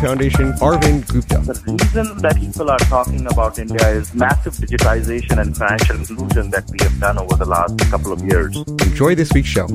Foundation, Arvind Gupta. The reason that people are talking about India is massive digitization and financial inclusion that we have done over the last couple of years. Enjoy this week's show.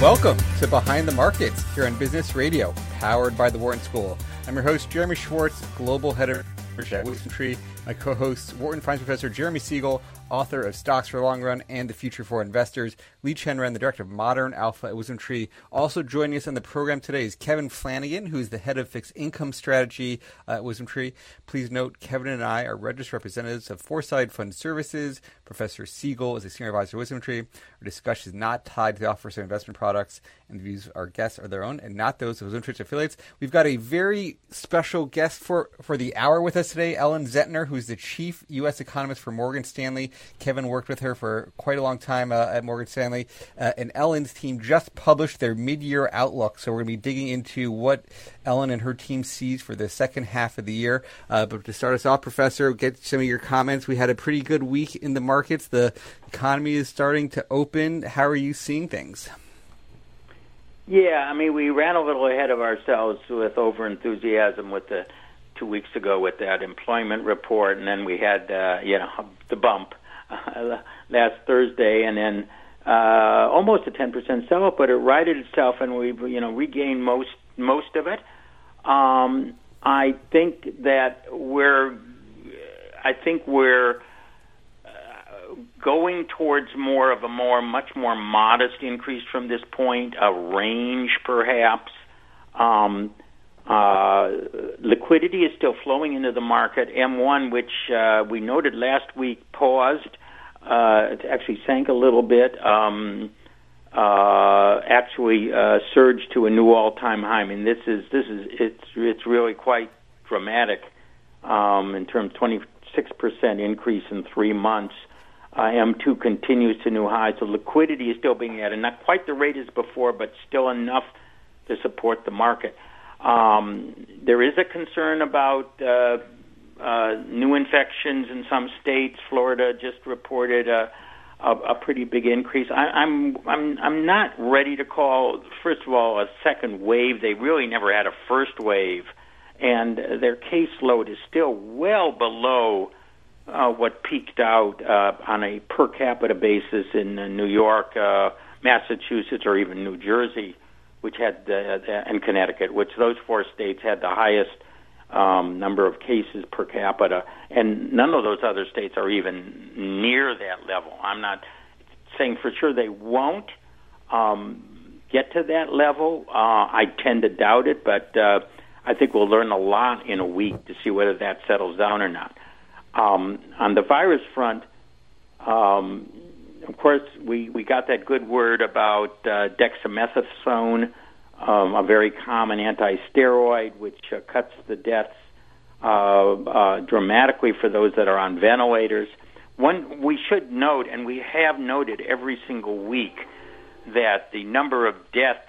Welcome to Behind the Markets here on Business Radio, powered by the Wharton School. I'm your host, Jeremy Schwartz, Global Head of Research at WisdomTree. My co-host, Wharton Finance Professor Jeremy Siegel, author of Stocks for the Long Run and the Future for Investors. Liqian Ren, the director of Modern Alpha at Wisdom Tree. Also joining us on the program today is Kevin Flanagan, who's the head of fixed income strategy uh, at Wisdom Tree. Please note, Kevin and I are registered representatives of Foreside Fund Services. Professor Siegel is a senior advisor at WisdomTree. Our discussion is not tied to the offer of investment products, and the views of our guests are their own and not those of WisdomTree's affiliates. We've got a very special guest for, for the hour with us today, Ellen Zentner, who's the chief U.S. economist for Morgan Stanley. Kevin worked with her for quite a long time uh, at Morgan Stanley. Uh, and Ellen's team just published their mid year outlook. So we're going to be digging into what Ellen and her team sees for the second half of the year. Uh, but to start us off, Professor, get some of your comments. We had a pretty good week in the markets. The economy is starting to open. How are you seeing things? Yeah, I mean, we ran a little ahead of ourselves with over enthusiasm with the two weeks ago with that employment report, and then we had uh, you know the bump uh, last Thursday, and then uh, almost a 10% sell-off, but it righted itself, and we've you know regained most most of it. Um, I think that we're I think we're uh, going towards more of a more much more modest increase from this point, a range perhaps. Um, uh, liquidity is still flowing into the market. M1, which uh, we noted last week, paused. Uh, it actually sank a little bit. Um, uh, actually uh, surged to a new all-time high. I mean, this is this is it's it's really quite dramatic um, in terms 26 percent increase in three months. Uh, M2 continues to new highs, so liquidity is still being added. Not quite the rate as before, but still enough to support the market. Um, there is a concern about uh, uh, new infections in some states. Florida just reported a, a, a pretty big increase. I, I'm I'm I'm not ready to call. First of all, a second wave. They really never had a first wave, and their caseload is still well below. Uh, what peaked out uh, on a per capita basis in uh, New York, uh, Massachusetts, or even New Jersey which had the, and Connecticut, which those four states had the highest um, number of cases per capita, and none of those other states are even near that level. I'm not saying for sure they won't um, get to that level. Uh, I tend to doubt it, but uh, I think we'll learn a lot in a week to see whether that settles down or not. Um, on the virus front, um, of course, we, we got that good word about uh, dexamethasone, um, a very common anti-steroid, which uh, cuts the deaths uh, uh, dramatically for those that are on ventilators. One we should note, and we have noted every single week, that the number of deaths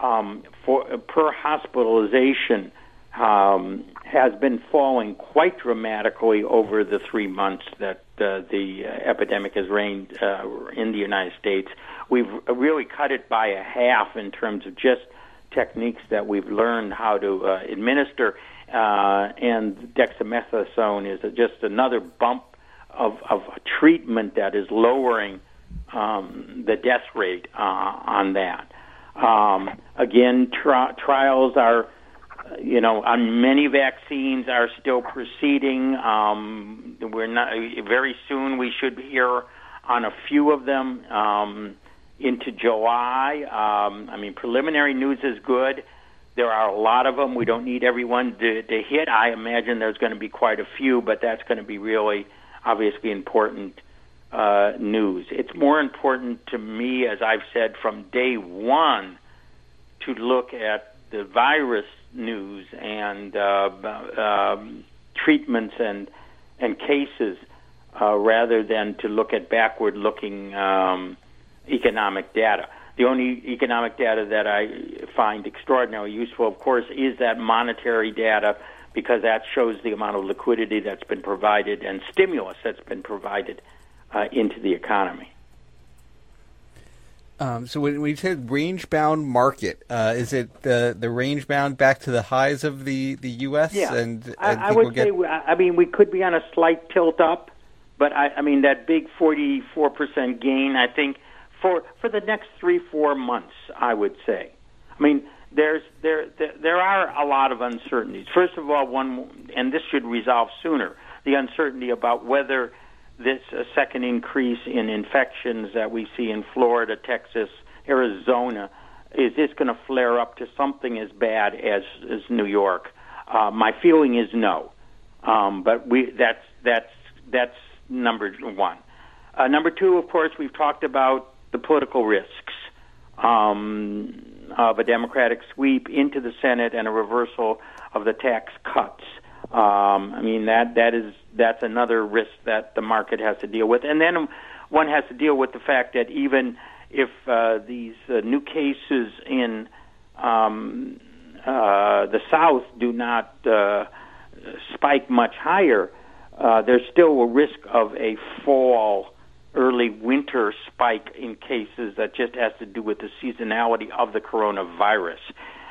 um, for per hospitalization um, has been falling quite dramatically over the three months that uh, the epidemic has reigned uh, in the United States. We've really cut it by a half in terms of just techniques that we've learned how to uh, administer, uh, and dexamethasone is just another bump of, of treatment that is lowering um, the death rate uh, on that. Um, again, tri- trials are you know, on many vaccines are still proceeding. Um, we're not very soon. We should hear on a few of them um, into July. Um, I mean, preliminary news is good, There are a lot of them. We don't need everyone to, to hit. I imagine there's going to be quite a few, but that's going to be really, obviously, important uh, news. It's more important to me, as I've said from day one, to look at the virus news and uh, um, treatments and and cases uh, rather than to look at backward-looking um, economic data. The only economic data that I find extraordinarily useful, of course, is that monetary data because that shows the amount of liquidity that's been provided and stimulus that's been provided uh, into the economy. Um, so when, when you said range bound market, uh, is it the the range bound back to the highs of the, the U.S. Yeah, and, and I, I would get... say. I mean, we could be on a slight tilt up, but I, I mean that big forty four percent gain. I think for for the next three four months, I would say. I mean, there's there there, there are a lot of uncertainties. First of all, one and this should resolve sooner. The uncertainty about whether this uh, second increase in infections that we see in Florida, Texas, Arizona, is this going to flare up to something as bad as, as New York? Uh, my feeling is no, um, but we that's that's that's number one. Uh, number two, of course, we've talked about the political risks um, of a Democratic sweep into the Senate and a reversal of the tax cuts. Um, I mean that that is that's another risk that the market has to deal with, and then one has to deal with the fact that even if uh, these uh, new cases in um, uh, the South do not uh, spike much higher, uh, there's still a risk of a fall, early winter spike in cases that just has to do with the seasonality of the coronavirus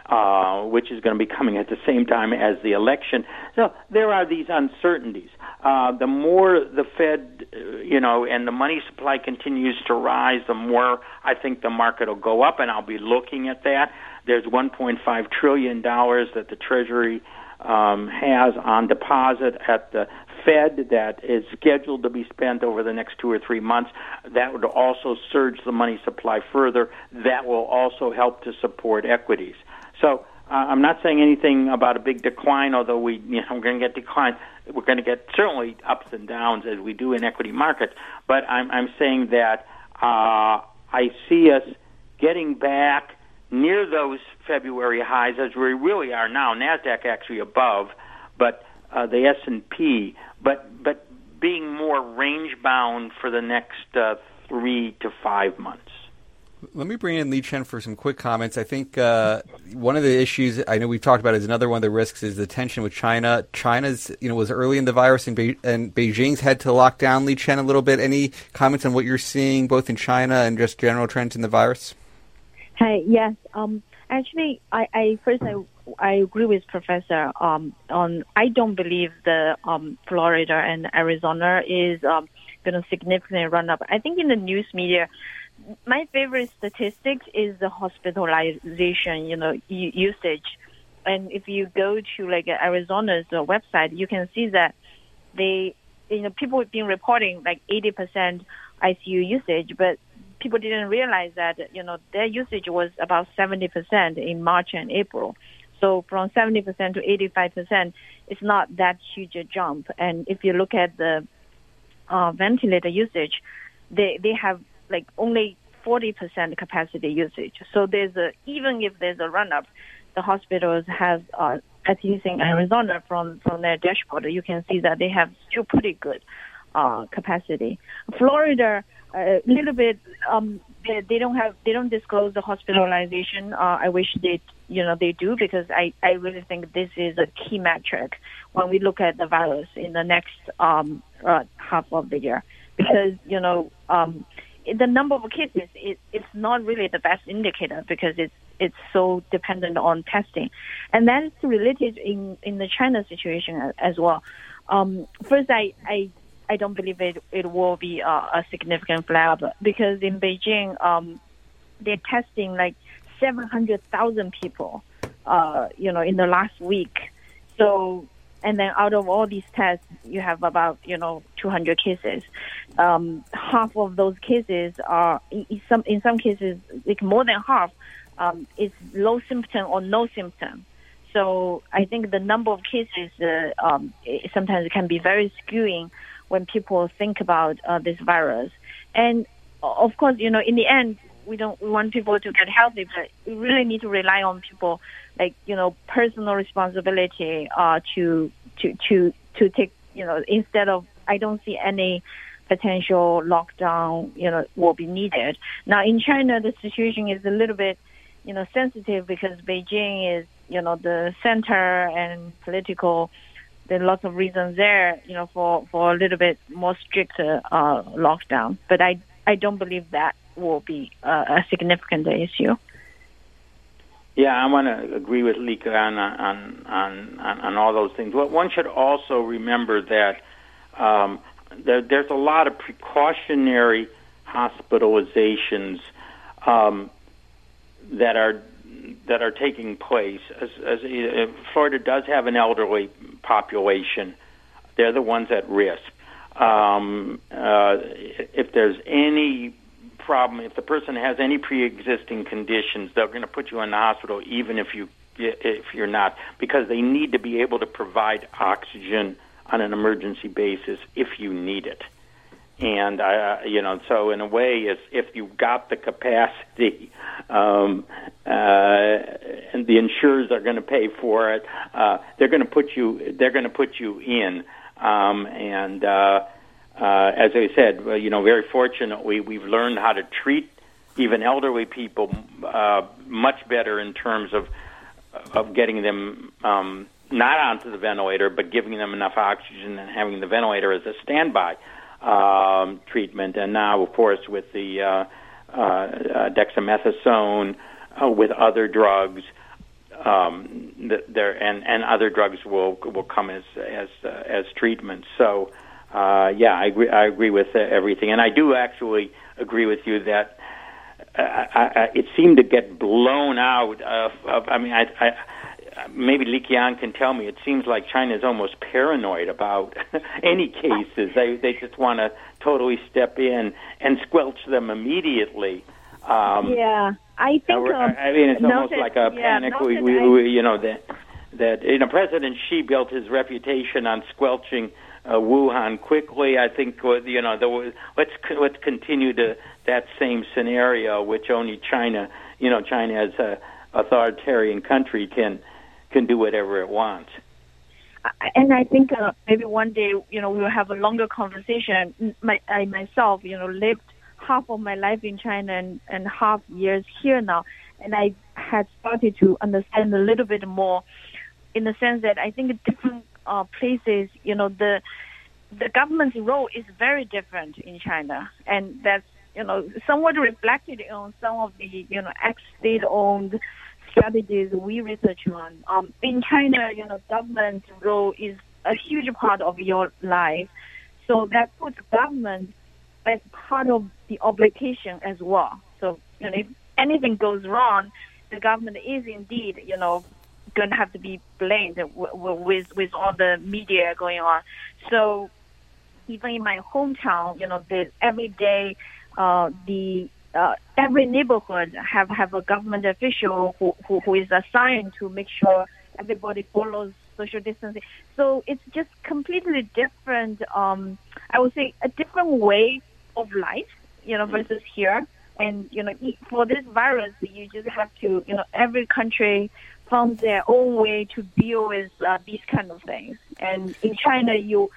uh, which is going to be coming at the same time as the election. So there are these uncertainties. Uh, the more the Fed, uh, you know, and the money supply continues to rise, the more I think the market will go up, and I'll be looking at that. There's 1.5 trillion dollars that the Treasury um, has on deposit at the Fed that is scheduled to be spent over the next two or three months. That would also surge the money supply further. That will also help to support equities. So uh, I'm not saying anything about a big decline, although we, you know, we're going to get declines. We're going to get certainly ups and downs as we do in equity markets. But I'm, I'm saying that uh, I see us getting back near those February highs as we really are now. Nasdaq actually above, but uh, the S and P, but but being more range bound for the next uh, three to five months. Let me bring in Liqian for some quick comments. I think uh, one of the issues I know we've talked about is another one of the risks is the tension with China. China's you know was early in the virus and, Be- and Beijing's had to lock down Liqian a little bit. Any comments on what you're seeing both in China and just general trends in the virus? Hi. Yes. Um. Actually, I, I first I I agree with Professor um, on. I don't believe the um, Florida and Arizona is um, going to significantly run up. I think in the news media, my favorite statistics is the hospitalization, you know, usage. And if you go to like Arizona's uh, website, you can see that they, you know, people have been reporting like 80% ICU usage, but people didn't realize that, you know, their usage was about 70% in March and April. So from 70% to 85%, it's not that huge a jump. And if you look at the uh, ventilator usage, they, they have like only 40% capacity usage. So there's a, even if there's a run up, the hospitals have, uh, at least in Arizona from, from their dashboard, you can see that they have still pretty good, uh, capacity. Florida, a little bit, um, they, they don't have, they don't disclose the hospitalization. Uh, I wish they, you know, they do because I, I really think this is a key metric when we look at the virus in the next, um, uh, half of the year. Because, you know, um, the number of cases it, it's not really the best indicator because it's it's so dependent on testing, and that is related in in the China situation as well. Um, first, I I I don't believe it it will be a, a significant flare up because in Beijing, um, they're testing like seven hundred thousand people, uh, you know, in the last week. So and then out of all these tests, you have about you know 200 cases. Um, half of those cases are in some in some cases like more than half um, it's low symptom or no symptom. So I think the number of cases uh, um, sometimes can be very skewing when people think about uh, this virus. And of course, you know, in the end, we don't want people to get healthy, but we really need to rely on people, like you know, personal responsibility uh, to to to to take, you know, instead of I don't see any potential lockdown, you know, will be needed. Now in China, the situation is a little bit, you know, sensitive because Beijing is, you know, the center and political. There are lots of reasons there, you know, for for a little bit more strict uh, lockdown. But I I don't believe that will be a significant issue. Yeah, I want to agree with Liqian on, on on on on all those things. Well, one should also remember that um, there, there's a lot of precautionary hospitalizations um, that are that are taking place. As, as uh, Florida does have an elderly population, they're the ones at risk. Um, uh, if there's any problem, if the person has any pre-existing conditions, they're going to put you in the hospital, even if you if you're not, because they need to be able to provide oxygen on an emergency basis if you need it. And uh, you know, so in a way, it's if you've got the capacity, um, uh, and the insurers are going to pay for it, uh, they're going to put you. They're going to put you in. Um, and uh, uh, as I said, you know, very fortunately, we've learned how to treat even elderly people uh, much better in terms of of getting them um, not onto the ventilator, but giving them enough oxygen and having the ventilator as a standby um, treatment. And now, of course, with the uh, uh, uh, dexamethasone, uh, with other drugs, um, there and and other drugs will will come as as uh, as treatments. So, uh, yeah, I agree. I agree with uh, everything, and I do actually agree with you that. Uh, I, I, it seemed to get blown out of, of I mean, I, I maybe Liqian can tell me. It seems like China is almost paranoid about any cases. They they just want to totally step in and squelch them immediately. Um, yeah, I think. Uh, I mean, it's almost like a yeah, panic. We, we, we, you know that that you know President Xi built his reputation on squelching uh, Wuhan quickly. I think uh, you know the, let's let's continue to that same scenario, which only China, you know, China as a authoritarian country can can do whatever it wants. And I think uh, maybe one day, you know, we will have a longer conversation. My, I myself, you know, lived half of my life in China and, and half years here now, and I had started to understand a little bit more, in the sense that I think different uh, places, you know, the the government's role is very different in China, and that's you know somewhat reflected on some of the you know ex-state-owned strategies we research on. Um, in China, you know, government's role is a huge part of your life. So that puts government as part of the obligation as well. So, you know, if anything goes wrong, the government is indeed, you know, going to have to be blamed with, with all the media going on. So even in my hometown, you know, the every day, uh, the uh, every neighborhood have have a government official who, who, who is assigned to make sure everybody follows social distancing. So it's just completely different. Um, I would say a different way of life, you know, versus here. And you know, for this virus, you just have to, you know, every country found their own way to deal with uh, these kind of things. And in China, you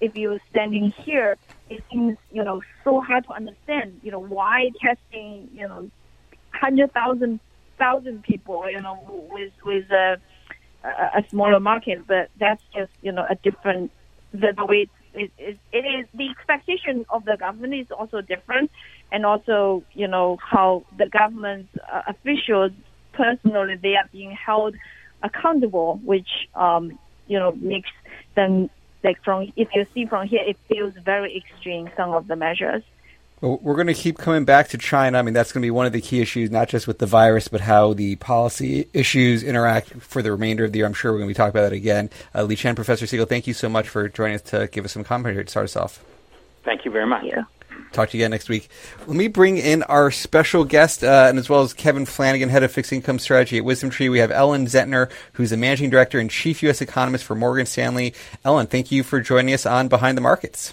if you're standing here, it seems, you know, so hard to understand, you know, why testing, you know, hundred thousand thousand people, you know, with with a, a smaller market, but that's just, you know, a different the, the way it, it, it is the expectation of the government is also different, and also, you know, how the government uh, officials personally they are being held accountable, which um, you know makes them like from if you see from here, it feels very extreme. Some of the measures. Well, we're going to keep coming back to China. I mean, that's going to be one of the key issues, not just with the virus, but how the policy issues interact for the remainder of the year. I'm sure we're going to be talking about that again. Uh, Liqian, Professor Siegel, thank you so much for joining us to give us some commentary to start us off. Thank you very much. Yeah. Talk to you again next week. Let me bring in our special guest, uh, and as well as Kevin Flanagan, head of fixed income strategy at Wisdom Tree. We have Ellen Zentner, who's the managing director and chief U.S. economist for Morgan Stanley. Ellen, thank you for joining us on Behind the Markets.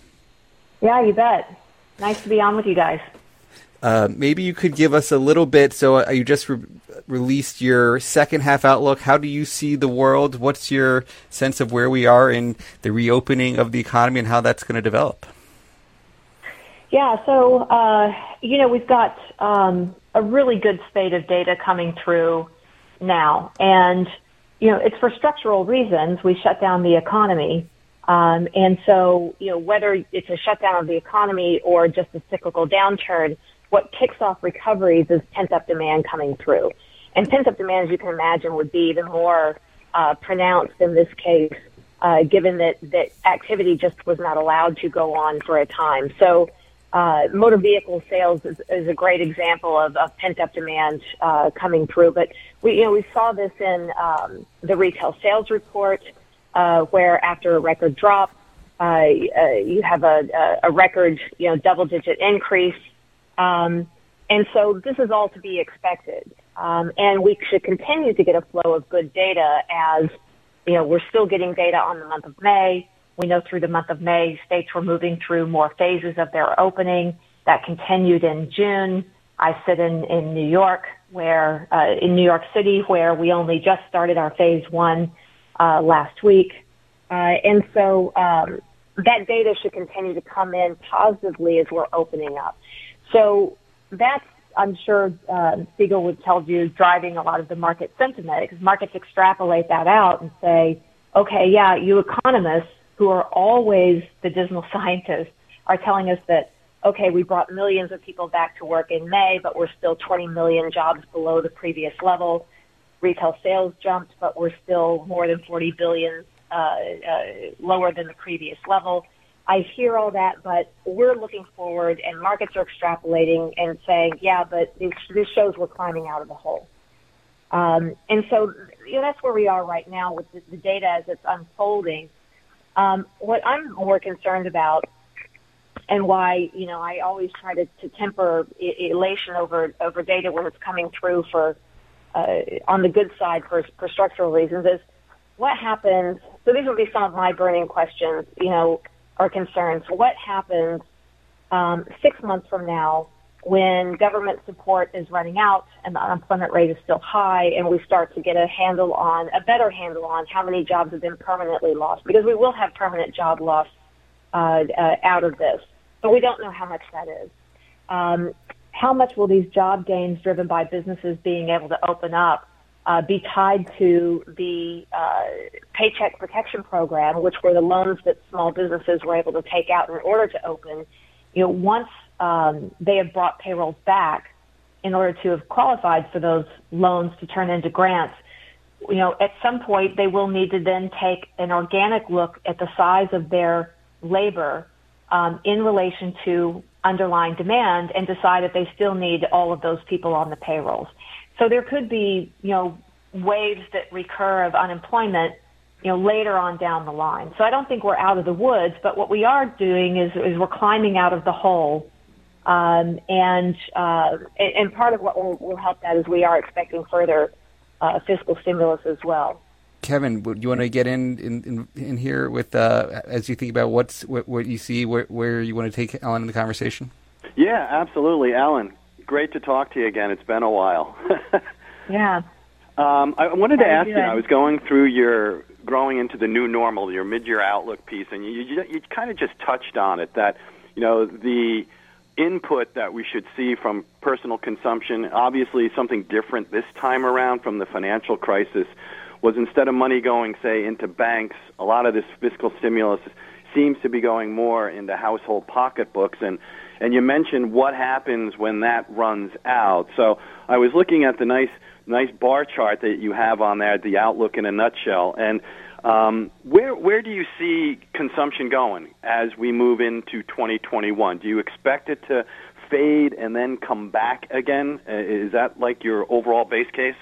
Yeah, you bet. Nice to be on with you guys. Uh, maybe you could give us a little bit. So uh, you just re- released your second half outlook. How do you see the world? What's your sense of where we are in the reopening of the economy and how that's going to develop? Yeah, so uh, you know we've got um, a really good spate of data coming through now, and you know it's for structural reasons. We shut down the economy, um, and so you know whether it's a shutdown of the economy or just a cyclical downturn, what kicks off recoveries is pent up demand coming through, and pent up demand, as you can imagine, would be even more uh, pronounced in this case, uh, given that that activity just was not allowed to go on for a time. So uh, motor vehicle sales is, is a great example of, of pent up demand uh, coming through. But we, you know, we saw this in um, the retail sales report, uh, where after a record drop, uh, uh, you have a, a record, you know, double digit increase. Um, and so this is all to be expected. Um, and we should continue to get a flow of good data as, you know, we're still getting data on the month of May. We know through the month of May, states were moving through more phases of their opening. That continued in June. I sit in, in New York, where, uh, in New York City, where we only just started our phase one, uh, last week. Uh, and so, um, that data should continue to come in positively as we're opening up. So that's, I'm sure, uh, Siegel would tell you, driving a lot of the market sentiment because markets extrapolate that out and say, okay, yeah, you economists who are always the dismal scientists, are telling us that, okay, we brought millions of people back to work in May, but we're still 20 million jobs below the previous level. Retail sales jumped, but we're still more than 40 billion uh, uh, lower than the previous level. I hear all that, but we're looking forward, and markets are extrapolating and saying, yeah, but this, shows we're climbing out of the hole. Um, and so you know, that's where we are right now with the, the data as it's unfolding. Um, what I'm more concerned about and why, you know, I always try to, to temper elation over, over data when it's coming through for, uh, on the good side for, for structural reasons is what happens. So these would be some of my burning questions, you know, or concerns. What happens, um, six months from now when government support is running out and the unemployment rate is still high and we start to get a handle on, a better handle on how many jobs have been permanently lost because we will have permanent job loss uh, uh, out of this, but we don't know how much that is. Um, how much will these job gains driven by businesses being able to open up uh, be tied to the uh, Paycheck Protection Program, which were the loans that small businesses were able to take out in order to open? You know, once um, they have brought payrolls back in order to have qualified for those loans to turn into grants. You know, at some point they will need to then take an organic look at the size of their labor um, in relation to underlying demand and decide if they still need all of those people on the payrolls. So there could be, you know, waves that recur of unemployment you know, later on down the line. So I don't think we're out of the woods, but what we are doing is, is we're climbing out of the hole um, and, uh, and part of what will, will help that is we are expecting further uh, fiscal stimulus as well. Kevin, would you want to get in in, in, in here with uh, as you think about what's what, what you see, where, where you want to take Ellen in the conversation? Yeah, absolutely, Ellen. Great to talk to you again. It's been a while. yeah. Um, I wanted to ask you. I was going through your growing into the new normal, your mid-year outlook piece, and you you, you kind of just touched on it that you know the input that we should see from personal consumption. Obviously, something different this time around from the financial crisis was instead of money going, say, into banks, a lot of this fiscal stimulus seems to be going more into household pocketbooks. And and you mentioned what happens when that runs out. So I was looking at the nice nice bar chart that you have on there, the outlook in a nutshell, and um, where where do you see consumption going as we move into 2021? Do you expect it to fade and then come back again? Uh, is that like your overall base case?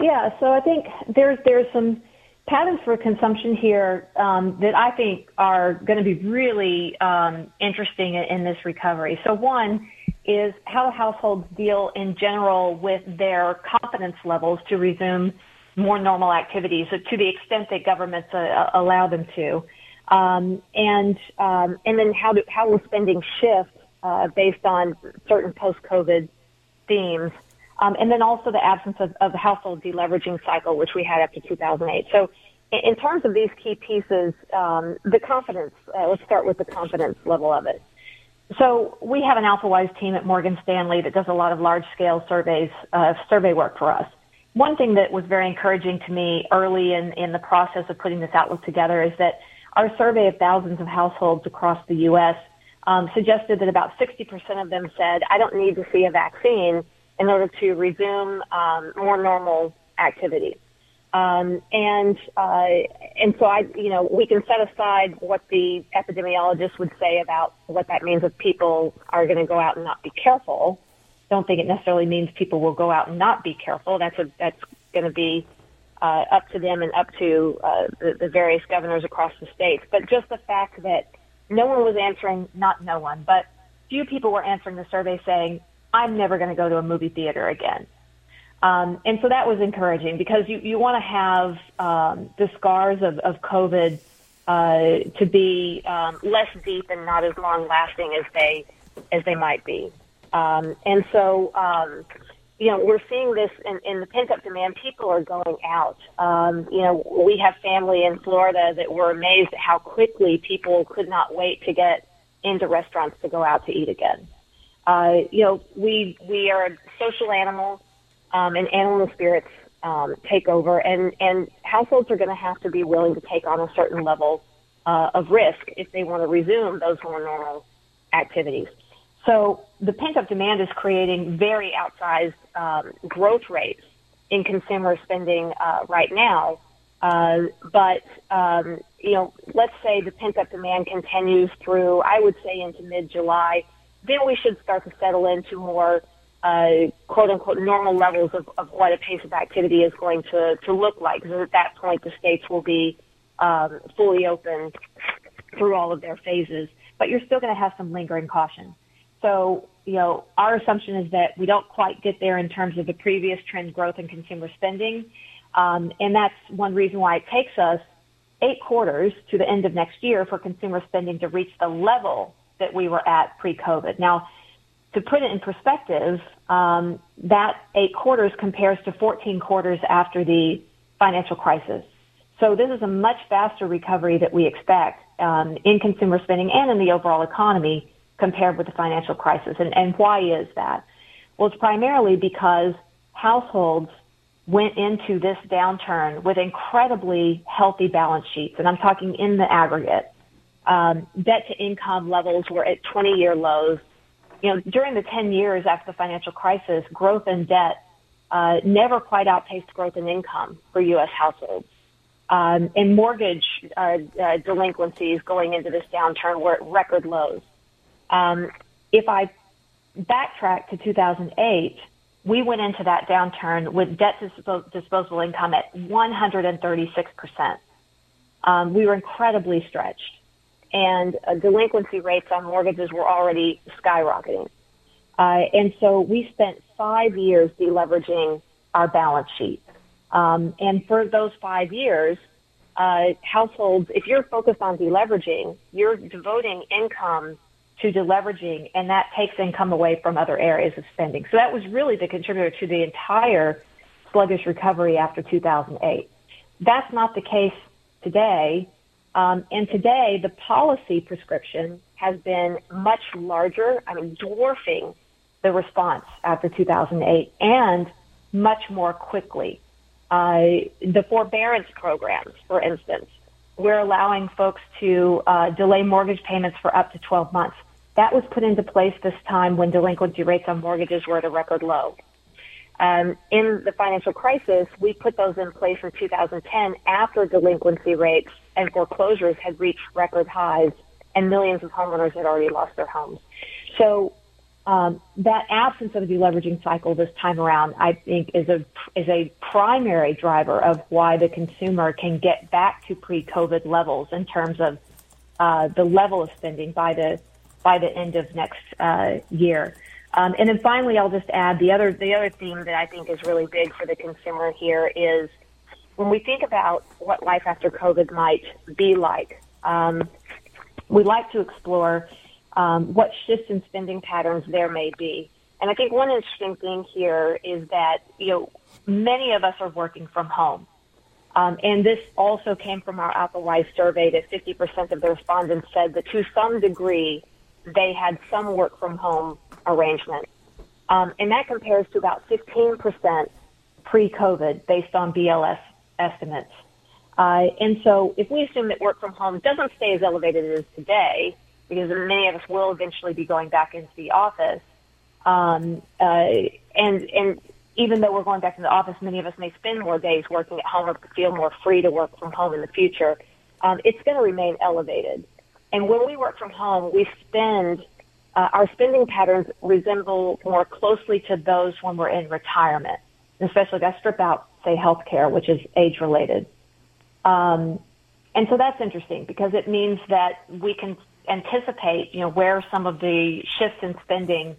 Yeah, so I think there's there's some patterns for consumption here um, that I think are going to be really um, interesting in, in, this recovery. So one is how households deal in general with their confidence levels to resume more normal activities to the extent that governments uh, allow them to. Um, and um, and then how do, how will spending shift uh, based on certain post-COVID themes? Um, and then also the absence of, of the household deleveraging cycle, which we had after 2008. So, in terms of these key pieces, um, the confidence. Uh, let's start with the confidence level of it. So we have an AlphaWise team at Morgan Stanley that does a lot of large-scale surveys, uh, survey work for us. One thing that was very encouraging to me early in, in the process of putting this outlook together is that our survey of thousands of households across the U.S. Um, suggested that about 60% of them said, I don't need to see a vaccine in order to resume um, more normal activity. Um, and uh, and so I, you know, we can set aside what the epidemiologists would say about what that means if people are going to go out and not be careful. Don't think it necessarily means people will go out and not be careful. That's a that's going to be uh, up to them and up to uh, the, the various governors across the states. But just the fact that no one was answering, not no one, but few people were answering the survey saying, I'm never going to go to a movie theater again. Um, and so that was encouraging because you, you want to have um, the scars of, of COVID uh, to be um, less deep and not as long lasting as they as they might be. Um, and so, um, you know, we're seeing this in, in the pent up demand. People are going out. Um, you know, we have family in Florida that were amazed at how quickly people could not wait to get into restaurants to go out to eat again. Uh, you know, we we are social animals, um, and animal spirits um, take over, and and households are going to have to be willing to take on a certain level uh, of risk if they want to resume those more normal activities. So the pent up demand is creating very outsized um, growth rates in consumer spending uh, right now. Uh, but um, you know, let's say the pent up demand continues through, I would say, into mid July then we should start to settle into more uh, quote unquote normal levels of, of what a pace of activity is going to, to look like. Because at that point, the states will be um, fully open through all of their phases, but you're still going to have some lingering caution. So, you know, our assumption is that we don't quite get there in terms of the previous trend growth in consumer spending. Um, and that's one reason why it takes us eight quarters to the end of next year for consumer spending to reach the level that we were at pre-COVID. Now, to put it in perspective, um, that eight quarters compares to 14 quarters after the financial crisis. So this is a much faster recovery that we expect um, in consumer spending and in the overall economy compared with the financial crisis. And, and why is that? Well, it's primarily because households went into this downturn with incredibly healthy balance sheets, and I'm talking in the aggregate um, debt to income levels were at 20 year lows. You know, during the 10 years after the financial crisis, growth in debt uh, never quite outpaced growth in income for U.S. households. Um, and mortgage uh, uh, delinquencies going into this downturn were at record lows. Um, if I backtrack to 2008, we went into that downturn with debt to disposable income at 136%. Um, we were incredibly stretched and uh, delinquency rates on mortgages were already skyrocketing. Uh, and so we spent five years deleveraging our balance sheet. Um, and for those five years, uh, households, if you're focused on deleveraging, you're devoting income to deleveraging, and that takes income away from other areas of spending. So that was really the contributor to the entire sluggish recovery after 2008. That's not the case today. Um, and today, the policy prescription has been much larger, I mean, dwarfing the response after 2008 and much more quickly. Uh, the forbearance programs, for instance, we're allowing folks to uh, delay mortgage payments for up to 12 months. That was put into place this time when delinquency rates on mortgages were at a record low. Um, in the financial crisis, we put those in place in 2010 after delinquency rates and foreclosures had reached record highs and millions of homeowners had already lost their homes. So, um, that absence of a deleveraging cycle this time around, I think, is a is a primary driver of why the consumer can get back to pre-COVID levels in terms of uh, the level of spending by the by the end of next uh, year. Um, and then finally, I'll just add the other the other theme that I think is really big for the consumer here is when we think about what life after COVID might be like. Um, we like to explore um, what shifts in spending patterns there may be. And I think one interesting thing here is that you know many of us are working from home. Um, and this also came from our AlphaWise survey that 50% of the respondents said that to some degree they had some work from home arrangement. Um, and that compares to about 15% pre-COVID based on BLS estimates. Uh, and so if we assume that work from home doesn't stay as elevated as today, because many of us will eventually be going back into the office, um, uh, and, and even though we're going back to the office, many of us may spend more days working at home or feel more free to work from home in the future. Um, it's going to remain elevated. And when we work from home, we spend, uh, our spending patterns resemble more closely to those when we're in retirement, especially if I strip out, say, healthcare, which is age related. Um, and so that's interesting because it means that we can anticipate, you know, where some of the shifts in spending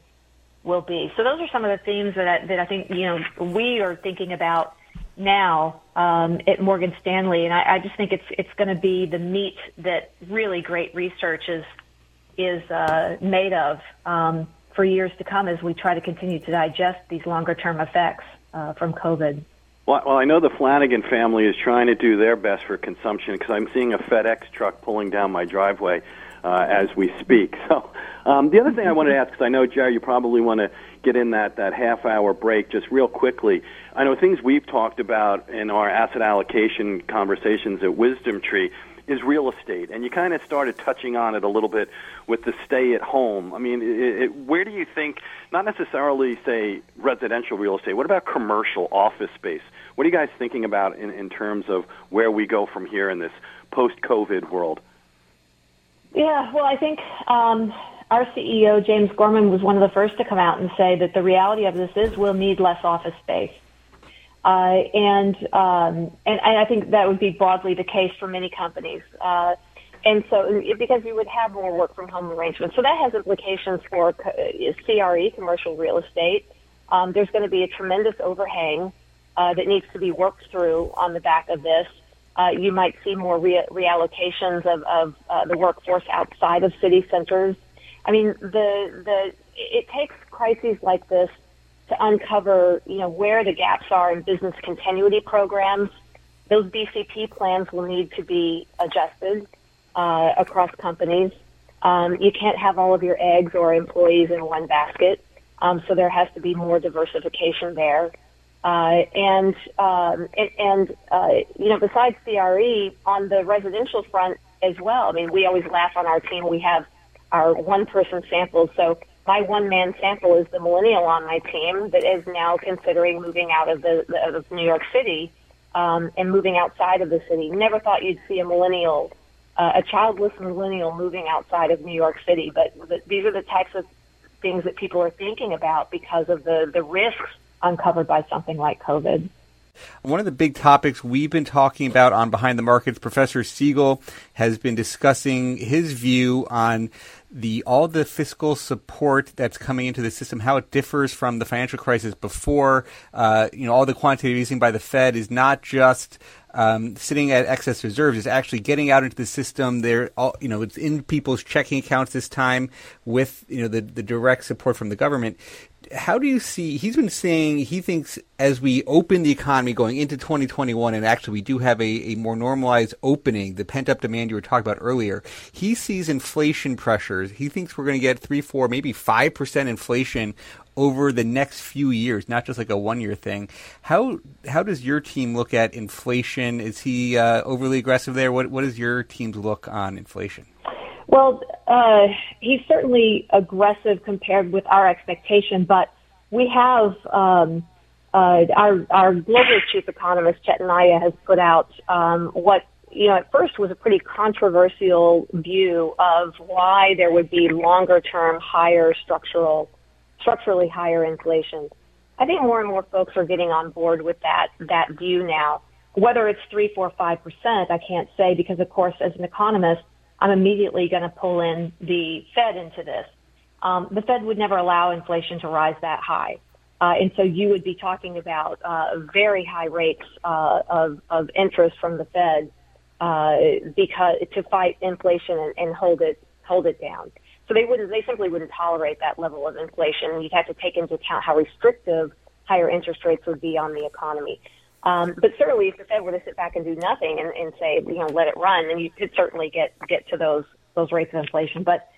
will be. So those are some of the themes that I, that I think you know we are thinking about now um, at Morgan Stanley, and I, I just think it's it's going to be the meat that really great research is is uh, made of um, for years to come as we try to continue to digest these longer term effects uh, from COVID. Well, well, I know the Flanagan family is trying to do their best for consumption because I'm seeing a FedEx truck pulling down my driveway uh, as we speak. So um, the other thing I wanted to ask, because I know Jerry, you probably want to get in that that half hour break just real quickly. I know things we've talked about in our asset allocation conversations at Wisdom Tree is real estate, and you kind of started touching on it a little bit with the stay at home. I mean, it, it, where do you think, not necessarily say residential real estate, what about commercial office space? What are you guys thinking about in, in terms of where we go from here in this post COVID world? Yeah, well, I think um, our CEO, James Gorman, was one of the first to come out and say that the reality of this is we'll need less office space. Uh, and, um, and and I think that would be broadly the case for many companies. Uh, and so, because we would have more work from home arrangements, so that has implications for CRE, commercial real estate. Um, there's going to be a tremendous overhang uh, that needs to be worked through on the back of this. Uh, you might see more re- reallocations of, of uh, the workforce outside of city centers. I mean, the the it takes crises like this to uncover, you know, where the gaps are in business continuity programs. Those BCP plans will need to be adjusted uh, across companies. Um, you can't have all of your eggs or employees in one basket, um, so there has to be more diversification there. Uh, and, um, and, and uh, you know, besides CRE, on the residential front as well, I mean, we always laugh on our team. We have our one person samples. So my one man sample is the millennial on my team that is now considering moving out of the, the of New York City um, and moving outside of the city. Never thought you'd see a millennial, uh, a childless millennial moving outside of New York City, but, but these are the types of things that people are thinking about because of the the risks uncovered by something like COVID. One of the big topics we've been talking about on Behind the Markets, Professor Siegel has been discussing his view on the all the fiscal support that's coming into the system, how it differs from the financial crisis before. Uh, you know, all the quantitative easing by the Fed is not just um, sitting at excess reserves; it's actually getting out into the system. There, all you know, it's in people's checking accounts this time with you know the the direct support from the government how do you see? He's been saying he thinks as we open the economy going into 2021, and actually we do have a, a more normalized opening, the pent up demand you were talking about earlier. He sees inflation pressures. He thinks we're going to get three, four, maybe five percent inflation over the next few years, not just like a one year thing. How how does your team look at inflation? Is he uh, overly aggressive there? What what is your team's look on inflation? Well, uh, he's certainly aggressive compared with our expectation, but we have um, uh, our our global chief economist Chetan Ahya has put out um, what you know at first was a pretty controversial view of why there would be longer term higher structural structurally higher inflation. I think more and more folks are getting on board with that that view now. Whether it's three, four, five percent, I can't say because, of course, as an economist, I'm immediately going to pull in the Fed into this. Um, the Fed would never allow inflation to rise that high. Uh, and so you would be talking about uh, very high rates uh, of, of interest from the Fed uh, because to fight inflation and, and hold it hold it down. So they wouldn't they simply wouldn't tolerate that level of inflation. You'd have to take into account how restrictive higher interest rates would be on the economy. Um, but certainly, if the Fed were to sit back and do nothing and, and say, you know, let it run, then you could certainly get get to those those rates of inflation. But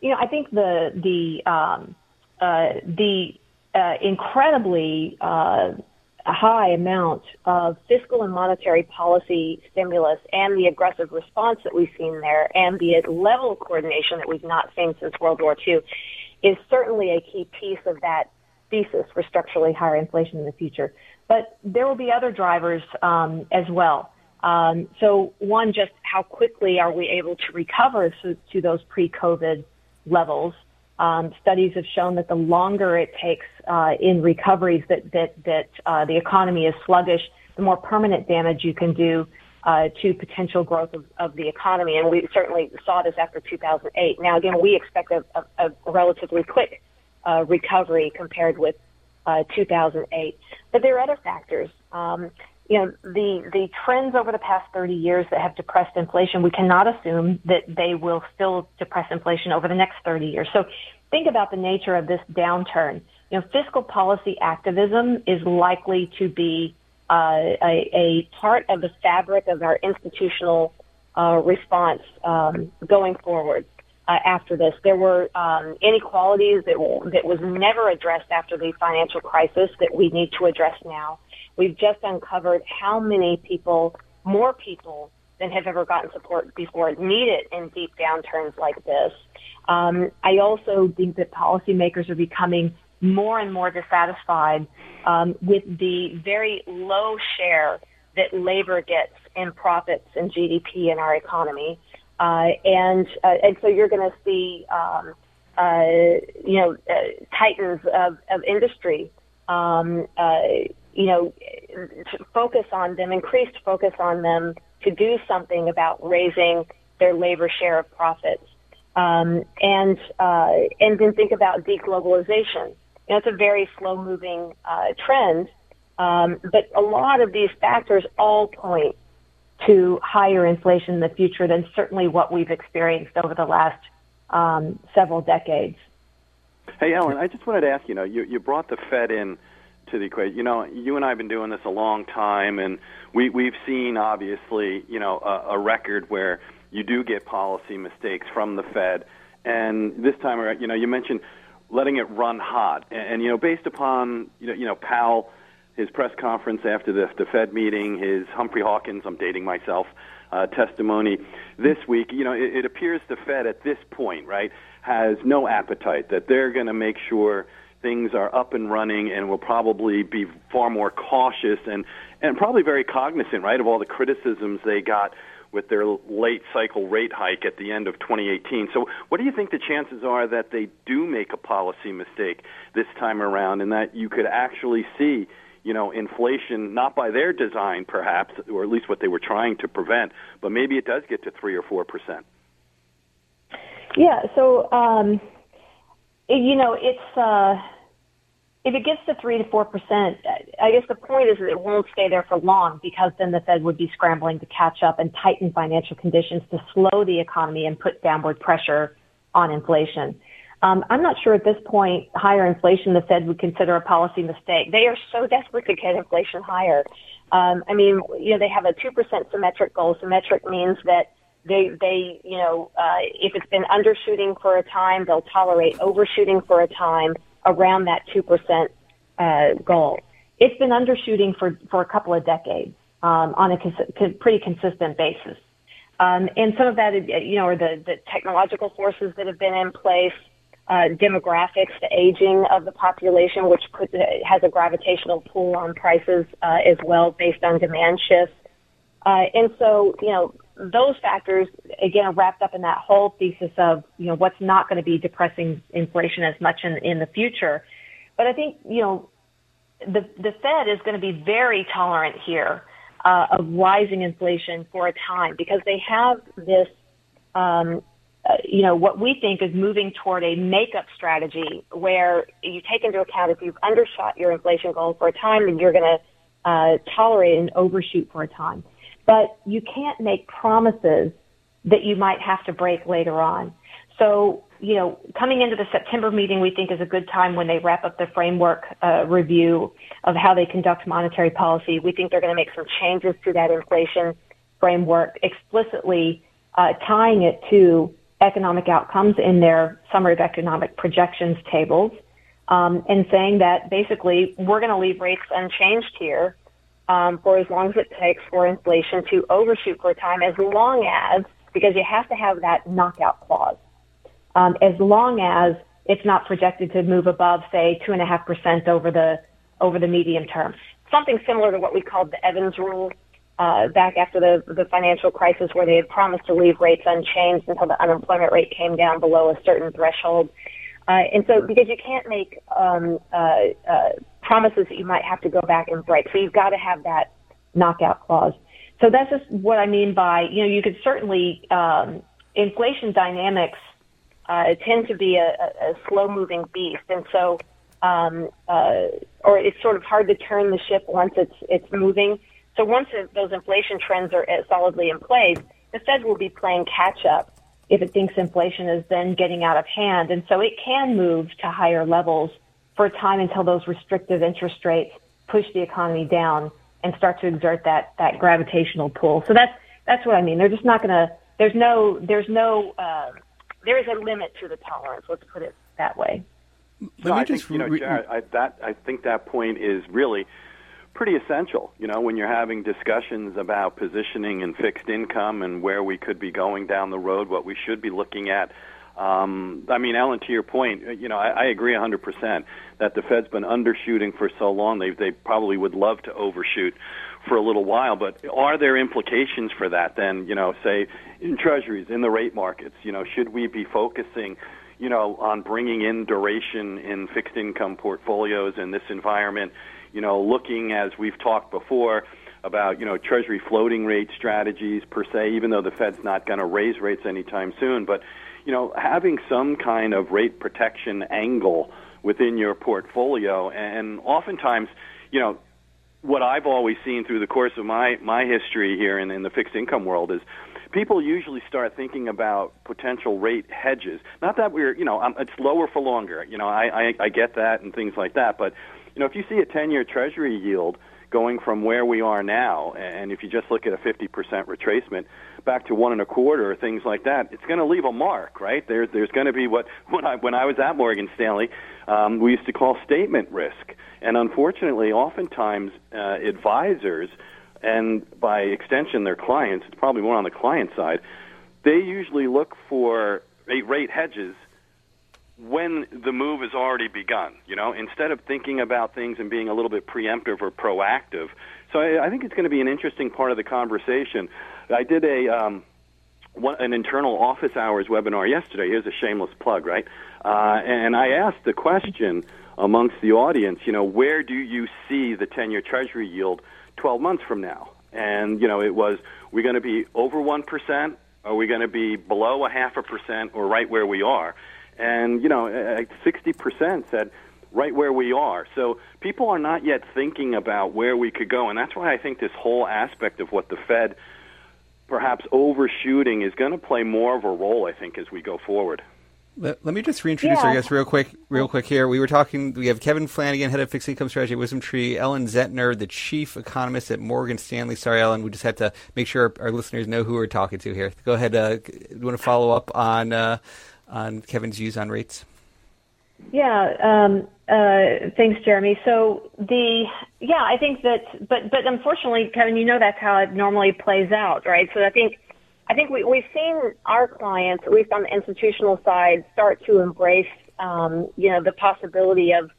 you know, I think the the um, uh, the uh, incredibly uh, high amount of fiscal and monetary policy stimulus and the aggressive response that we've seen there and the level of coordination that we've not seen since World War II is certainly a key piece of that thesis for structurally higher inflation in the future. But there will be other drivers um, as well. Um, so one, just how quickly are we able to recover to, to those pre-COVID levels? Um, studies have shown that the longer it takes uh, in recoveries that that that uh, the economy is sluggish, the more permanent damage you can do uh, to potential growth of, of the economy. And we certainly saw this after 2008. Now, again, we expect a, a, a relatively quick uh, recovery compared with uh, 2008. But there are other factors. Um, you know, the, the trends over the past 30 years that have depressed inflation, we cannot assume that they will still depress inflation over the next 30 years. So think about the nature of this downturn. You know, fiscal policy activism is likely to be uh, a, a, part of the fabric of our institutional uh, response um, going forward. Uh, after this, there were um, inequalities that that was never addressed after the financial crisis that we need to address now. We've just uncovered how many people, more people than have ever gotten support before, need it in deep downturns like this. Um, I also think that policymakers are becoming more and more dissatisfied um, with the very low share that labor gets in profits and GDP in our economy, uh, and uh, and so you're going to see, um, uh, you know, uh, titans of, of industry um, uh, you know, focus on them, increased focus on them to do something about raising their labor share of profits. Um, and uh, and then think about deglobalization. You know, it's a very slow moving uh, trend, um, but a lot of these factors all point to higher inflation in the future than certainly what we've experienced over the last um, several decades. Hey, Ellen, I just wanted to ask you know, you, you brought the Fed in to the equation. You know, you and I have been doing this a long time, and we we've seen obviously, you know, a, a record where you do get policy mistakes from the Fed, and this time around, you know, you mentioned letting it run hot, and, and you know, based upon you know, you know, Powell, his press conference after the the Fed meeting, his Humphrey Hawkins, I'm dating myself, uh, testimony this week. You know, it, it appears the Fed at this point, right, has no appetite that they're going to make sure things are up and running and will probably be far more cautious and and probably very cognizant, right, of all the criticisms they got with their late cycle rate hike at the end of 2018. So, what do you think the chances are that they do make a policy mistake this time around and that you could actually see, you know, inflation not by their design perhaps, or at least what they were trying to prevent, but maybe it does get to 3 or 4%? Yeah, so um you know, it's uh, if it gets to three to four percent, I guess the point is that it won't stay there for long because then the Fed would be scrambling to catch up and tighten financial conditions to slow the economy and put downward pressure on inflation. Um, I'm not sure at this point higher inflation the Fed would consider a policy mistake. They are so desperate to get inflation higher. Um, I mean, you know, they have a two percent symmetric goal. Symmetric means that they, they, you know, uh, if it's been undershooting for a time, they'll tolerate overshooting for a time around that 2% uh, goal. It's been undershooting for, for a couple of decades um, on a cons- pretty consistent basis. Um, and some of that, you know, are the, the technological forces that have been in place, uh, demographics, the aging of the population, which could, has a gravitational pull on prices uh, as well based on demand shifts. Uh, and so, you know, those factors again are wrapped up in that whole thesis of you know what's not going to be depressing inflation as much in in the future. But I think you know the the Fed is going to be very tolerant here uh, of rising inflation for a time because they have this. Um, uh, you know, what we think is moving toward a makeup strategy where you take into account if you've undershot your inflation goal for a time, then you're going to uh, tolerate an overshoot for a time but you can't make promises that you might have to break later on. So, you know, coming into the September meeting, we think is a good time when they wrap up the framework uh, review of how they conduct monetary policy. We think they're going to make some changes to that inflation framework, explicitly uh, tying it to economic outcomes in their summary of economic projections tables, um, and saying that basically we're going to leave rates unchanged here um, for as long as it takes for inflation to overshoot for a time, as long as, because you have to have that knockout clause, um, as long as it's not projected to move above, say, two and a half percent over the over the medium term. Something similar to what we called the Evans rule uh, back after the the financial crisis, where they had promised to leave rates unchanged until the unemployment rate came down below a certain threshold. Uh, and so, because you can't make um, uh, uh, promises that you might have to go back and break, so you've got to have that knockout clause. So that's just what I mean by you know you could certainly um, inflation dynamics uh, tend to be a, a, a slow moving beast, and so um, uh, or it's sort of hard to turn the ship once it's it's moving. So once those inflation trends are uh, solidly in place, the Fed will be playing catch up if it thinks inflation is then getting out of hand. And so it can move to higher levels for a time until those restrictive interest rates push the economy down and start to exert that, that gravitational pull. So that's, that's what I mean. They're just not going to, there's no, there's no, uh, there is a limit to the tolerance. Let's put it that way. So I think, you know, Jared, I, that, I think that point is really pretty essential, you know, when you're having discussions about positioning and fixed income and where we could be going down the road, what we should be looking at. Um, I mean, Ellen, to your point, uh, you know, I, I agree 100% that the Fed's been undershooting for so long. They they probably would love to overshoot for a little while, but are there implications for that then, you know, say in treasuries, in the rate markets, you know, should we be focusing you know, on bringing in duration in fixed income portfolios in this environment, you know, looking as we've talked before about, you know, treasury floating rate strategies per se, even though the Fed's not going to raise rates anytime soon, but you know, having some kind of rate protection angle within your portfolio and oftentimes, you know, what I've always seen through the course of my my history here in, in the fixed income world is people usually start thinking about potential rate hedges. Not that we're, you know, um, it's lower for longer. You know, I, I I get that and things like that, but you know, if you see a 10-year Treasury yield going from where we are now, and if you just look at a 50% retracement back to one and a quarter or things like that, it's going to leave a mark, right? There's there's going to be what when I when I was at Morgan Stanley, um, we used to call statement risk, and unfortunately, oftentimes uh, advisors and by extension their clients, it's probably more on the client side, they usually look for rate hedges when the move has already begun, you know, instead of thinking about things and being a little bit preemptive or proactive. So I, I think it's going to be an interesting part of the conversation. I did a um, one, an internal office hours webinar yesterday. Here's a shameless plug, right? Uh, and I asked the question amongst the audience, you know, where do you see the 10-year Treasury yield 12 months from now. And, you know, it was, we're going to be over 1%, are we going to be below a half a percent, or right where we are? And, you know, 60% said right where we are. So people are not yet thinking about where we could go. And that's why I think this whole aspect of what the Fed perhaps overshooting is going to play more of a role, I think, as we go forward. Let, let me just reintroduce yeah. our guests real quick, real quick here. We were talking. We have Kevin Flanagan, head of fixed income strategy at Wisdom Tree. Ellen Zentner, the chief economist at Morgan Stanley. Sorry, Ellen, we just had to make sure our, our listeners know who we're talking to here. Go ahead. Uh, you want to follow up on uh, on Kevin's views on rates? Yeah. Um, uh, thanks, Jeremy. So the yeah, I think that, but but unfortunately, Kevin, you know that's how it normally plays out, right? So I think I think we, we've seen our clients, at least on the institutional side, start to embrace, um, you know, the possibility of,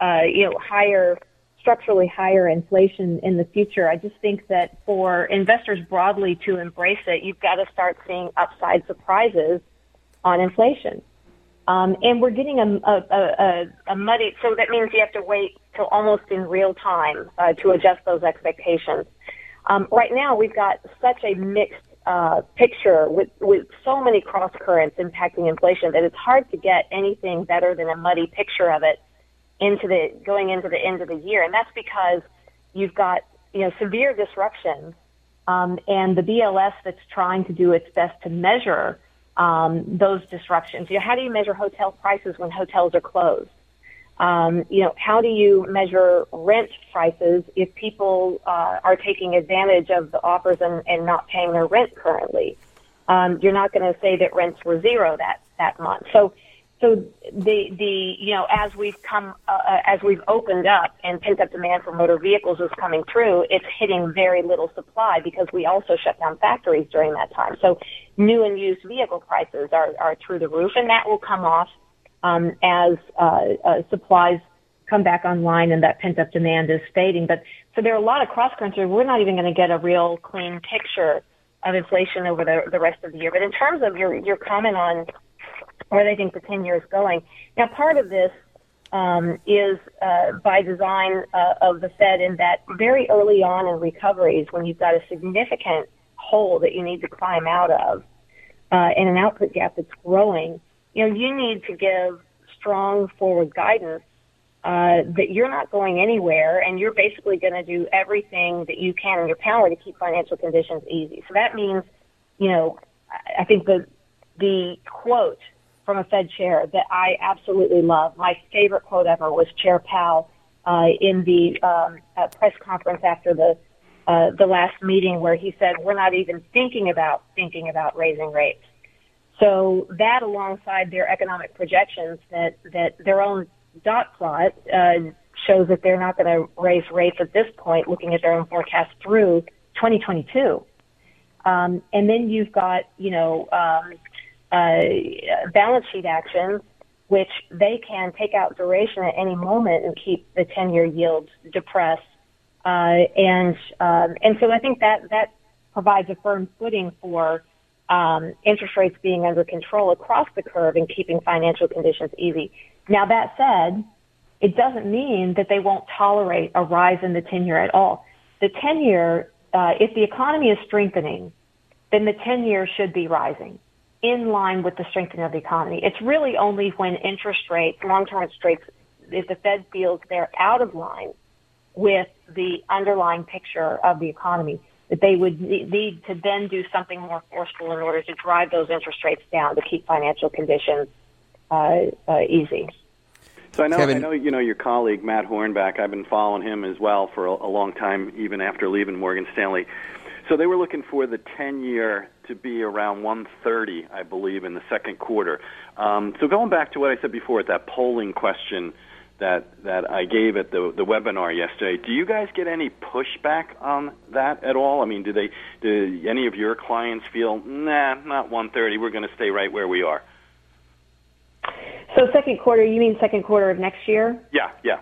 uh, you know, higher structurally higher inflation in the future. I just think that for investors broadly to embrace it, you've got to start seeing upside surprises on inflation. Um, and we're getting a, a, a, a, muddy, so that means you have to wait till almost in real time uh, to adjust those expectations. Um, right now, we've got such a mixed uh, picture with, with so many cross currents impacting inflation that it's hard to get anything better than a muddy picture of it into the going into the end of the year, and that's because you've got you know severe disruptions, um, and the BLS that's trying to do its best to measure um, those disruptions. You know, how do you measure hotel prices when hotels are closed? Um, you know, how do you measure rent prices if people uh, are taking advantage of the offers and, and not paying their rent currently? Um, you're not going to say that rents were zero that that month. So so the the you know as we've come uh, uh, as we've opened up and pent up demand for motor vehicles is coming through, it's hitting very little supply because we also shut down factories during that time. So new and used vehicle prices are are through the roof, and that will come off um, as uh, uh, supplies come back online and that pent up demand is fading. But so there are a lot of cross currents. We're not even going to get a real clean picture of inflation over the the rest of the year. But in terms of your your comment on where they think the 10 year is going. Now, part of this um, is uh, by design uh, of the Fed in that very early on in recoveries, when you've got a significant hole that you need to climb out of uh, and an output gap that's growing, you know, you need to give strong forward guidance uh, that you're not going anywhere and you're basically going to do everything that you can in your power to keep financial conditions easy. So that means, you know, I think the the quote from a Fed chair that I absolutely love. My favorite quote ever was Chair Powell uh, in the um, uh, press conference after the uh, the last meeting, where he said, "We're not even thinking about thinking about raising rates." So that, alongside their economic projections, that that their own dot plot uh, shows that they're not going to raise rates at this point, looking at their own forecast through 2022. Um, and then you've got, you know, um, uh, balance sheet actions, which they can take out duration at any moment and keep the 10-year yield depressed. Uh, and um, and so I think that that provides a firm footing for um, interest rates being under control across the curve and keeping financial conditions easy. Now that said, it doesn't mean that they won't tolerate a rise in the 10 year at all. The 10 year, uh, if the economy is strengthening, then the 10 year should be rising in line with the strengthening of the economy. It's really only when interest rates, long-term interest rates, if the Fed feels they're out of line with the underlying picture of the economy, that they would need to then do something more forceful in order to drive those interest rates down to keep financial conditions uh, uh, easy. So I know, Kevin. I know, you know your colleague Matt Hornbach. I've been following him as well for a, a long time, even after leaving Morgan Stanley. So they were looking for the 10-year to be around 130, I believe, in the second quarter. Um, so going back to what I said before, at that polling question that that I gave at the the webinar yesterday, do you guys get any pushback on that at all? I mean, do they do any of your clients feel, nah, not 130, we're going to stay right where we are? So second quarter, you mean second quarter of next year? Yeah, yeah.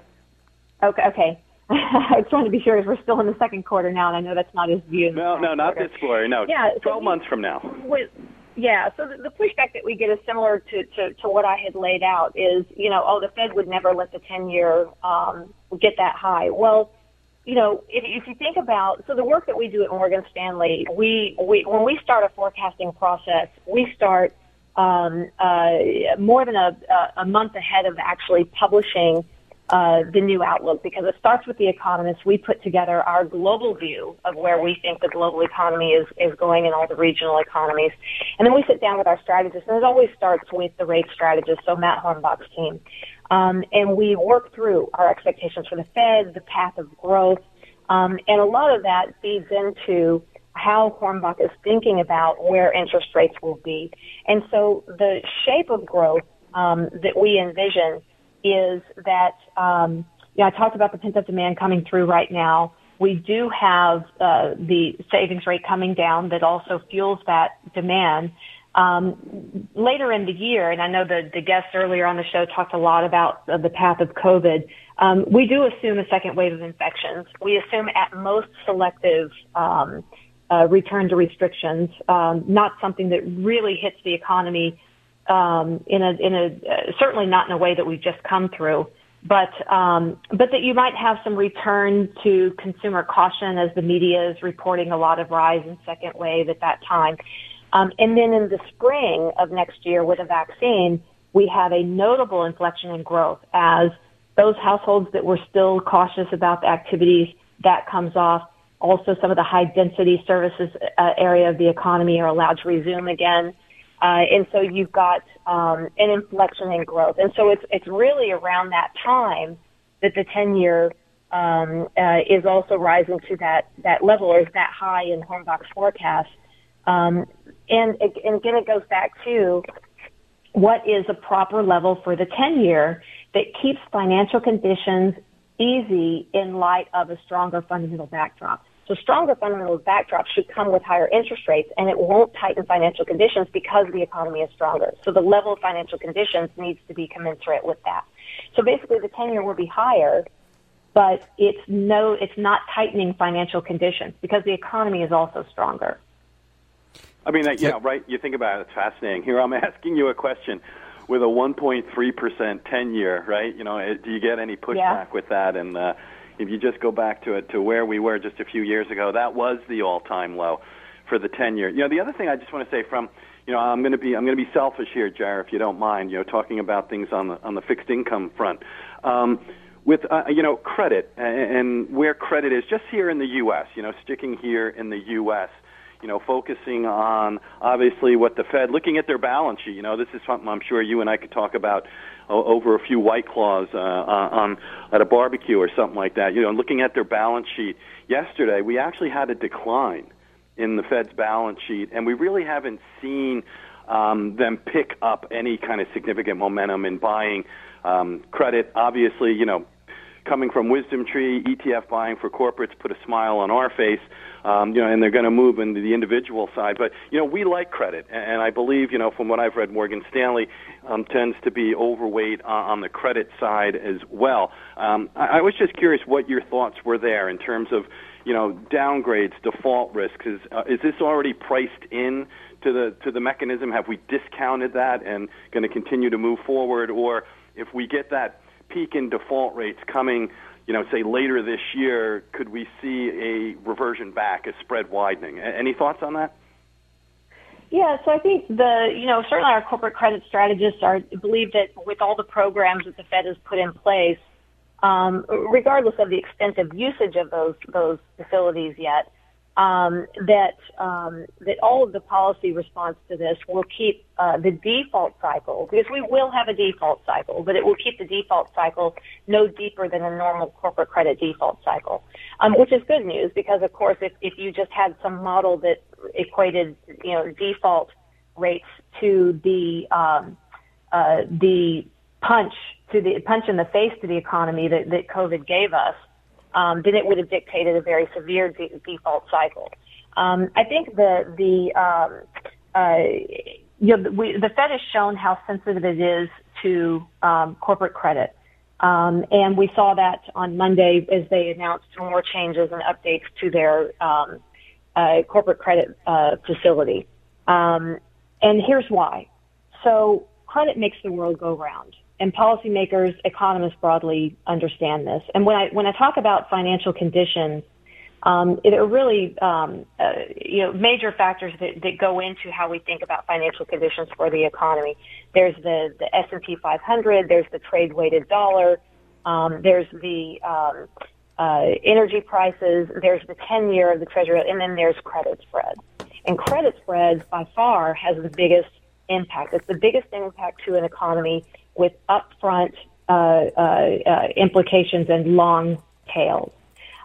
Okay, okay. I just wanted to be sure we're still in the second quarter now, and I know that's not his view. No, no, not quarter. this quarter. No, yeah, 12 so months from now. With, yeah, so the, the pushback that we get is similar to, to, to what I had laid out is, you know, oh, the Fed would never let the 10 year um, get that high. Well, you know, if, if you think about, so the work that we do at Morgan Stanley, we, we when we start a forecasting process, we start um, uh, more than a, a month ahead of actually publishing uh, the new outlook because it starts with the economists. We put together our global view of where we think the global economy is, is going in all the regional economies. And then we sit down with our strategists, and it always starts with the rate strategist, so Matt Hornbach's team. Um, and we work through our expectations for the Fed, the path of growth, um, and a lot of that feeds into how Hornbach is thinking about where interest rates will be. And so the shape of growth um, that we envision is that, um, know, I talked about the pent up demand coming through right now. We do have uh, the savings rate coming down that also fuels that demand. Um, later in the year, and I know the, the guests earlier on the show talked a lot about the path of COVID. Um, we do assume a second wave of infections. We assume at most selective um, uh, return to restrictions, um, not something that really hits the economy um, in a in a uh, certainly not in a way that we've just come through, but um, but that you might have some return to consumer caution as the media is reporting a lot of rise in second wave at that time, um, and then in the spring of next year with a vaccine, we have a notable inflection in growth as those households that were still cautious about the activities that comes off. Also, some of the high density services uh, area of the economy are allowed to resume again. Uh, and so you've got um, an inflection in growth. And so it's it's really around that time that the 10 year um, uh, is also rising to that that level or is that high in Hornbach's forecast. Um, and, and again, it goes back to what is a proper level for the 10 year that keeps financial conditions easy in light of a stronger fundamental backdrop. So stronger fundamental backdrop should come with higher interest rates and it won't tighten financial conditions because the economy is stronger. So the level of financial conditions needs to be commensurate with that. So basically the 10 year will be higher, but it's no, it's not tightening financial conditions because the economy is also stronger. I mean, you know, right? You think about it, it's fascinating. Here, I'm asking you a question with a 1.3% 10 year, right? You know, do you get any pushback yeah. with that? And, uh, if you just go back to it to where we were just a few years ago, that was the all-time low for the 10 year. You know, the other thing I just want to say from you know, I'm going to be I'm going to be selfish here, Jar, if you don't mind. You know, talking about things on the on the fixed income front. Um, with uh, you know credit and, and where credit is just here in the U.S. You know, sticking here in the U.S you know, focusing on obviously what the Fed, looking at their balance sheet. You know, this is something I'm sure you and I could talk about over a few white claws uh, on at a barbecue or something like that. You know, looking at their balance sheet yesterday, we actually had a decline in the Fed's balance sheet, and we really haven't seen um, them pick up any kind of significant momentum in buying um, credit. Obviously, you know, coming from Wisdom Tree, ETF buying for corporates put a smile on our face um, you know, and they're going to move into the individual side. But you know, we like credit, and I believe, you know, from what I've read, Morgan Stanley um, tends to be overweight on, on the credit side as well. Um, I, I was just curious what your thoughts were there in terms of, you know, downgrades, default risks. Is uh, is this already priced in? To the to the mechanism, have we discounted that and going to continue to move forward, or if we get that peak in default rates coming you know, say later this year, could we see a reversion back, a spread widening? Any thoughts on that? Yeah, so I think the, you know, certainly our corporate credit strategists are believe that with all the programs that the Fed has put in place, um, regardless of the extensive usage of those those facilities yet, um, that um, that all of the policy response to this will keep uh, the default cycle because we will have a default cycle, but it will keep the default cycle no deeper than a normal corporate credit default cycle, um, which is good news because of course if if you just had some model that equated you know default rates to the um, uh, the punch to the punch in the face to the economy that, that COVID gave us, um, then it would have dictated a very severe de- default cycle. Um, I think the the um, uh, you know, we, the Fed has shown how sensitive it is to um, corporate credit. Um, and we saw that on Monday as they announced more changes and updates to their um, uh, corporate credit uh, facility. Um, and here's why. So credit makes the world go round and policymakers, economists broadly understand this. And when I when I talk about financial conditions, um, it are really um, uh, you know major factors that, that go into how we think about financial conditions for the economy. There's the the S and P 500. There's the trade weighted dollar. Um, there's the um, uh, energy prices. There's the 10 year of the Treasury, and then there's credit spreads. And credit spreads by far has the biggest impact. It's the biggest impact to an economy with upfront uh, uh, uh, implications and long tails.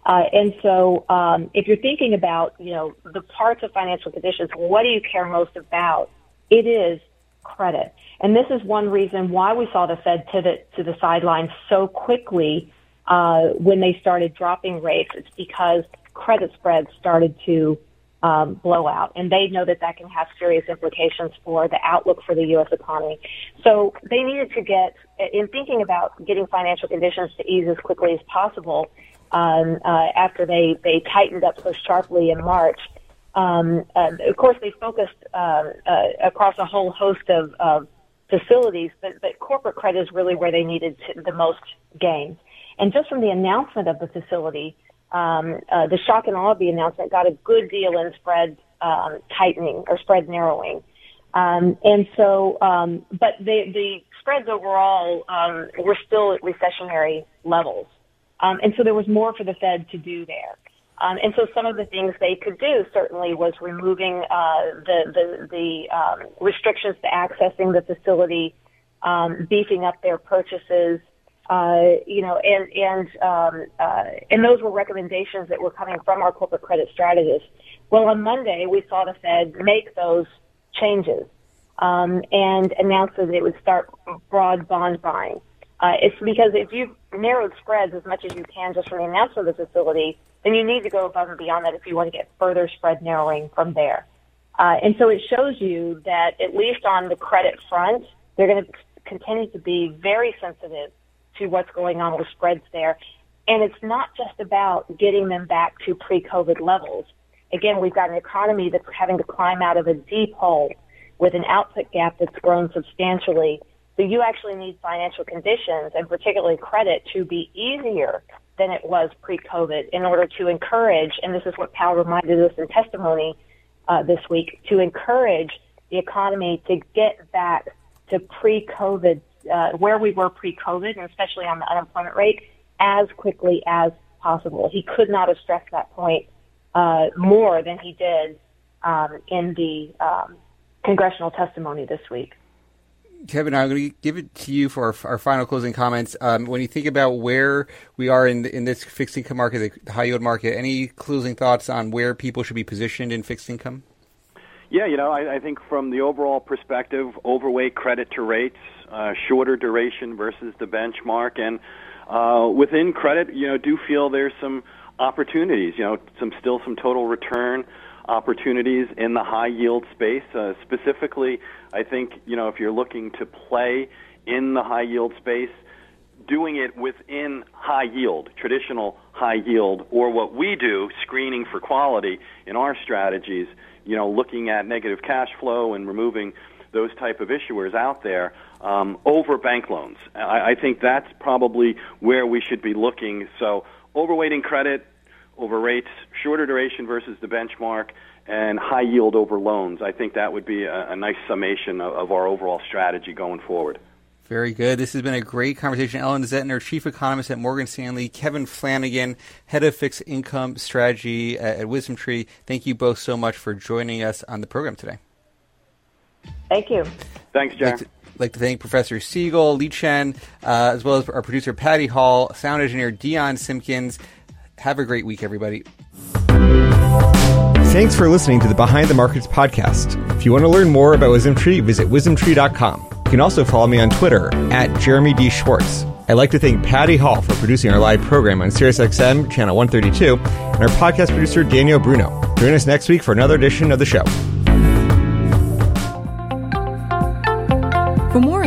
Uh, and so, um, if you're thinking about, you know, the parts of financial conditions, what do you care most about? It is credit. And this is one reason why we saw the Fed pivot to the sidelines so quickly uh, when they started dropping rates. It's because credit spreads started to um, blowout, and they know that that can have serious implications for the outlook for the U.S. economy. So they needed to get, in thinking about getting financial conditions to ease as quickly as possible, um, uh, after they they tightened up so sharply in March. Um, uh, of course, they focused uh, uh, across a whole host of, of facilities, but, but corporate credit is really where they needed to, the most gains. And just from the announcement of the facility, um, uh, the shock and awe of the announcement got a good deal in spread um, tightening or spread narrowing. Um, and so, um, but the, the spreads overall um, were still at recessionary levels. Um, and so there was more for the Fed to do there. Um, and so some of the things they could do certainly was removing uh, the the, the um, restrictions to accessing the facility, um, beefing up their purchases, uh, you know, and and um, uh, and those were recommendations that were coming from our corporate credit strategists. Well, on Monday we saw the Fed make those changes um, and announce that it would start broad bond buying. Uh, it's because if you've narrowed spreads as much as you can just from the announcement of the facility, then you need to go above and beyond that if you want to get further spread narrowing from there. Uh, and so it shows you that at least on the credit front, they're going to continue to be very sensitive to what's going on with spreads there. And it's not just about getting them back to pre-COVID levels. Again, we've got an economy that's having to climb out of a deep hole with an output gap that's grown substantially. So you actually need financial conditions and particularly credit to be easier than it was pre-COVID in order to encourage, and this is what Powell reminded us in testimony uh, this week, to encourage the economy to get back to pre-COVID, uh, where we were pre-COVID, and especially on the unemployment rate, as quickly as possible. He could not have stressed that point uh, more than he did um, in the um, congressional testimony this week. Kevin, I'm going to give it to you for our, our final closing comments. Um, when you think about where we are in in this fixed income market, the high yield market, any closing thoughts on where people should be positioned in fixed income? Yeah, you know, I, I think from the overall perspective, overweight credit to rates, uh, shorter duration versus the benchmark, and uh, within credit, you know, do feel there's some opportunities. You know, some still some total return opportunities in the high yield space. Uh, specifically, I think you know if you're looking to play in the high yield space, doing it within high yield, traditional high yield, or what we do, screening for quality in our strategies. You know, looking at negative cash flow and removing those type of issuers out there um, over bank loans. I, I think that's probably where we should be looking. So overweighting credit, over rates, shorter duration versus the benchmark, and high yield over loans. I think that would be a, a nice summation of, of, our overall strategy going forward. Very good. This has been a great conversation. Ellen Zentner, Chief Economist at Morgan Stanley, Kevin Flanagan, Head of Fixed Income Strategy at, at Wisdom Tree. Thank you both so much for joining us on the program today. Thank you. Thanks, Jack. Like to thank Professor Siegel, Liqian, uh, as well as our producer Patty Hall, sound engineer Dion Simpkins. Have a great week, everybody. Thanks for listening to the Behind the Markets podcast. If you want to learn more about Wisdom Tree, visit wisdomtree.com. You can also follow me on Twitter at Jeremy D. Schwartz. I'd like to thank Patty Hall for producing our live program on SiriusXM channel 132 and our podcast producer Daniel Bruno. Join us next week for another edition of the show.